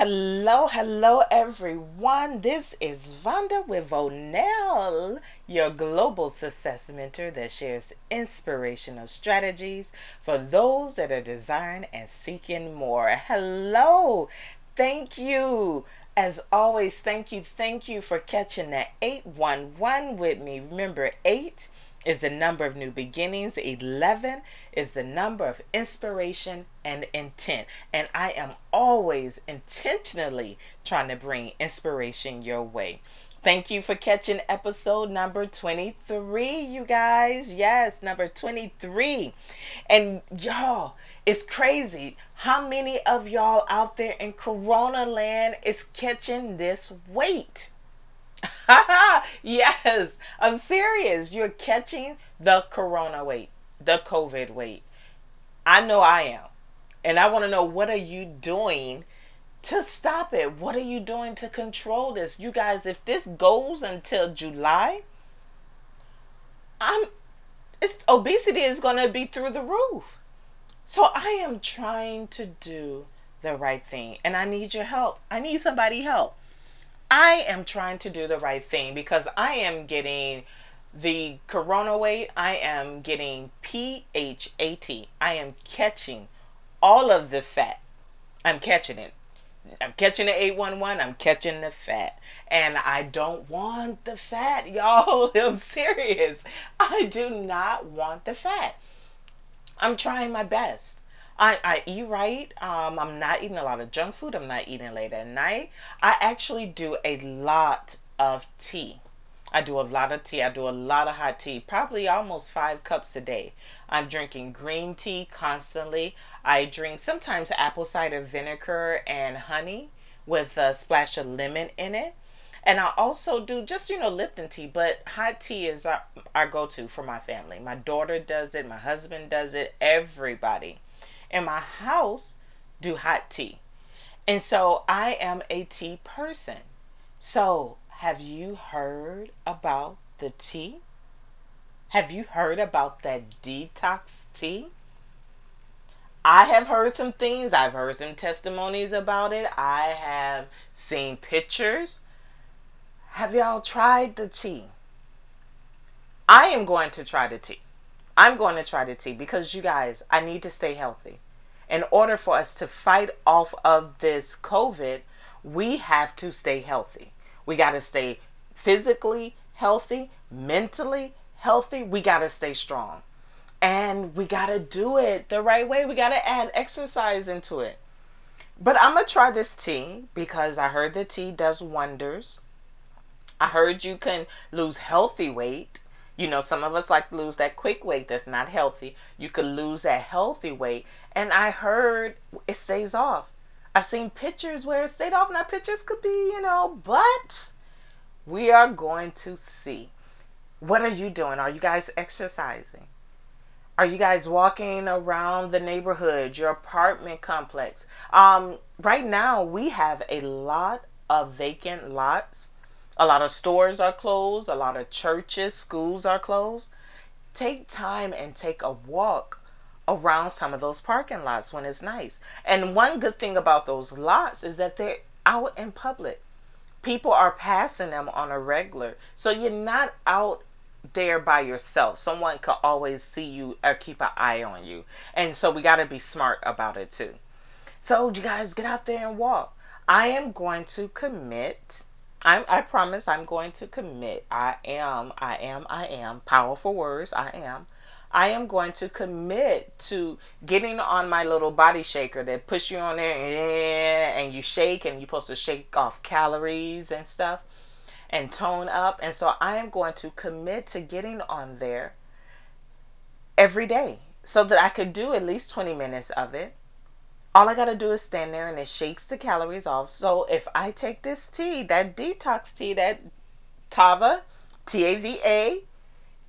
Hello, hello, everyone. This is Vonda with Vonel, your global success mentor that shares inspirational strategies for those that are desiring and seeking more. Hello, thank you. As always, thank you, thank you for catching that 811 with me. Remember, 8 is the number of new beginnings. 11 is the number of inspiration and intent. And I am always intentionally trying to bring inspiration your way. Thank you for catching episode number 23, you guys. Yes, number 23. And y'all, it's crazy how many of y'all out there in Corona land is catching this weight. yes, I'm serious. You're catching the corona weight, the COVID weight. I know I am. And I want to know what are you doing to stop it? What are you doing to control this? You guys, if this goes until July, I'm it's obesity is going to be through the roof. So I am trying to do the right thing and I need your help. I need somebody help. I am trying to do the right thing because I am getting the corona weight. I am getting PHAT. I am catching all of the fat. I'm catching it. I'm catching the 811. I'm catching the fat. And I don't want the fat, y'all. I'm serious. I do not want the fat. I'm trying my best. I, I eat right. Um, I'm not eating a lot of junk food. I'm not eating late at night. I actually do a lot of tea. I do a lot of tea. I do a lot of hot tea, probably almost five cups a day. I'm drinking green tea constantly. I drink sometimes apple cider vinegar and honey with a splash of lemon in it. And I also do just, you know, Lipton tea, but hot tea is our, our go to for my family. My daughter does it, my husband does it, everybody in my house do hot tea. And so I am a tea person. So, have you heard about the tea? Have you heard about that detox tea? I have heard some things. I've heard some testimonies about it. I have seen pictures. Have y'all tried the tea? I am going to try the tea. I'm going to try the tea because you guys, I need to stay healthy. In order for us to fight off of this COVID, we have to stay healthy. We got to stay physically healthy, mentally healthy. We got to stay strong. And we got to do it the right way. We got to add exercise into it. But I'm going to try this tea because I heard the tea does wonders. I heard you can lose healthy weight. You know, some of us like to lose that quick weight that's not healthy. You could lose that healthy weight. And I heard it stays off. I've seen pictures where it stayed off. Now, pictures could be, you know, but we are going to see. What are you doing? Are you guys exercising? Are you guys walking around the neighborhood, your apartment complex? Um, right now, we have a lot of vacant lots a lot of stores are closed, a lot of churches, schools are closed. Take time and take a walk around some of those parking lots when it's nice. And one good thing about those lots is that they're out in public. People are passing them on a regular. So you're not out there by yourself. Someone could always see you or keep an eye on you. And so we got to be smart about it too. So you guys get out there and walk. I am going to commit I, I promise I'm going to commit. I am, I am, I am. Powerful words, I am. I am going to commit to getting on my little body shaker that push you on there and you shake and you're supposed to shake off calories and stuff and tone up. And so I am going to commit to getting on there every day so that I could do at least 20 minutes of it all I got to do is stand there and it shakes the calories off. So if I take this tea, that detox tea, that Tava, T A V A,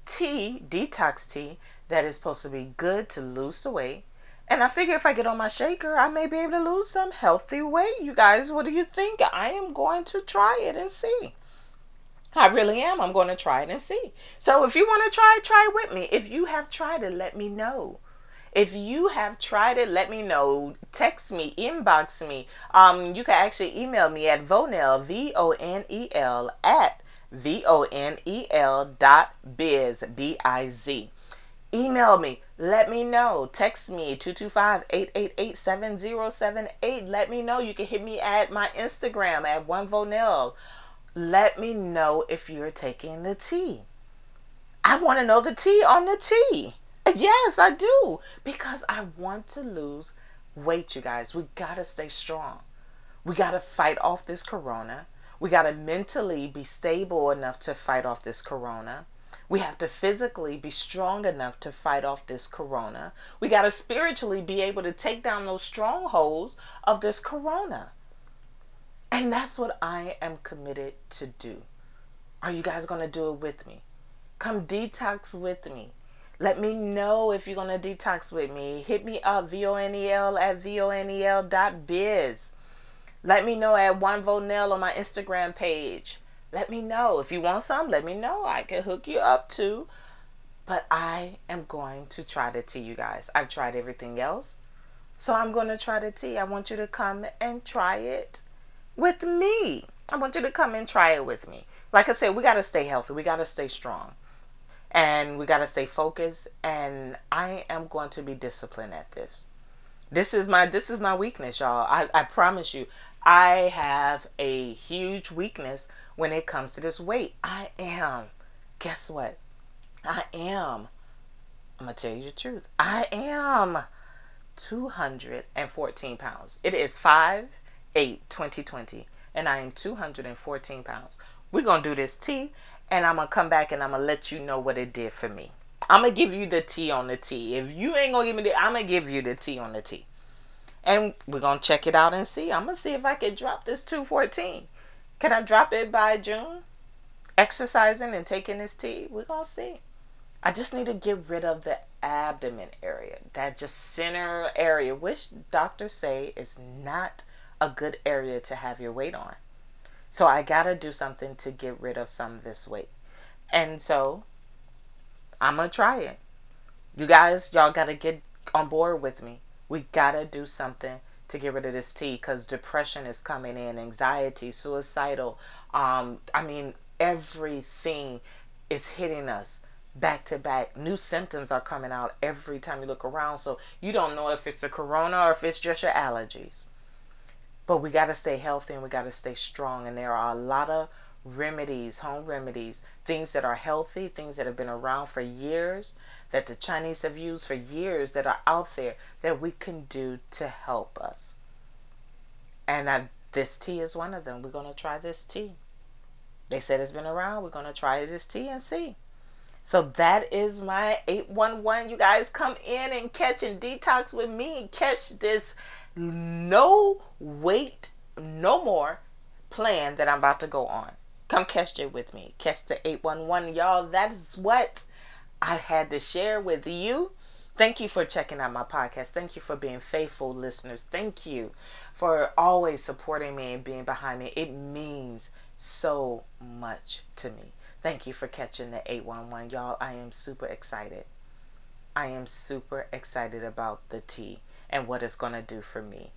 tea, detox tea, that is supposed to be good to lose the weight. And I figure if I get on my shaker, I may be able to lose some healthy weight. You guys, what do you think? I am going to try it and see. I really am. I'm going to try it and see. So if you want to try, try it with me. If you have tried it, let me know. If you have tried it, let me know. Text me, inbox me. Um, you can actually email me at Vonel, V O N E L, at V O N E L dot biz, B I Z. Email me. Let me know. Text me 225 888 7078. Let me know. You can hit me at my Instagram at one Vonel. Let me know if you're taking the tea. I want to know the tea on the tea. Yes, I do. Because I want to lose weight, you guys. We got to stay strong. We got to fight off this corona. We got to mentally be stable enough to fight off this corona. We have to physically be strong enough to fight off this corona. We got to spiritually be able to take down those strongholds of this corona. And that's what I am committed to do. Are you guys going to do it with me? Come detox with me. Let me know if you're going to detox with me. Hit me up, V-O-N-E-L at V-O-N-E-L dot biz. Let me know at One Vonel on my Instagram page. Let me know. If you want some, let me know. I can hook you up too. But I am going to try the tea, you guys. I've tried everything else. So I'm going to try the tea. I want you to come and try it with me. I want you to come and try it with me. Like I said, we got to stay healthy. We got to stay strong. And we got to stay focused and I am going to be disciplined at this. This is my this is my weakness, y'all. I, I promise you. I have a huge weakness when it comes to this weight. I am. Guess what? I am. I'm to tell you the truth. I am 214 pounds. It is 5 8 2020, and I am 214 pounds. We're to do this tea, and I'm to come back and I'm to let you know what it did for me. I'm to give you the tea on the tea. If you ain't to give me the, I'm to give you the tea on the tea. And we're to check it out and see. I'm to see if I can drop this 214. Can I drop it by June? Exercising and taking this tea? We're to see. I just need to get rid of the abdomen area, that just center area, which doctors say is not a good area to have your weight on. So I got to do something to get rid of some of this weight. And so I'm going to try it. You guys, y'all got to get on board with me. We gotta do something to get rid of this tea because depression is coming in, anxiety, suicidal. Um, I mean, everything is hitting us back to back. New symptoms are coming out every time you look around. So you don't know if it's the corona or if it's just your allergies. But we got to stay healthy and we got to stay strong. And there are a lot of remedies, home remedies, things that are healthy, things that have been around for years, that the Chinese have used for years, that are out there that we can do to help us. And I, this tea is one of them. We're going to try this tea. They said it's been around. We're going to try this tea and see. So that is my 811. You guys come in and catch and detox with me. Catch this no weight, no more plan that I'm about to go on. Come catch it with me. Catch the 811. Y'all, that is what I had to share with you. Thank you for checking out my podcast. Thank you for being faithful listeners. Thank you for always supporting me and being behind me. It means so much to me. Thank you for catching the 811. Y'all, I am super excited. I am super excited about the tea and what it's going to do for me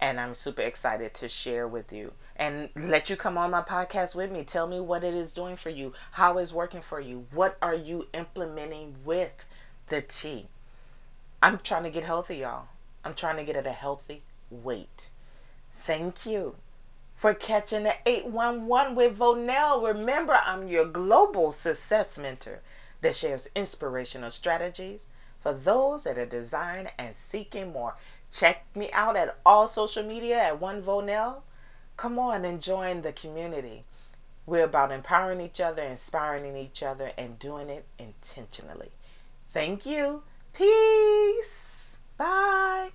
and I'm super excited to share with you and let you come on my podcast with me. Tell me what it is doing for you, how it's working for you, what are you implementing with the tea. I'm trying to get healthy, y'all. I'm trying to get at a healthy weight. Thank you for catching the 811 with Vonel. Remember, I'm your global success mentor that shares inspirational strategies for those that are desiring and seeking more. Check me out at all social media at One Vonel. Come on and join the community. We're about empowering each other, inspiring each other, and doing it intentionally. Thank you. Peace. Bye.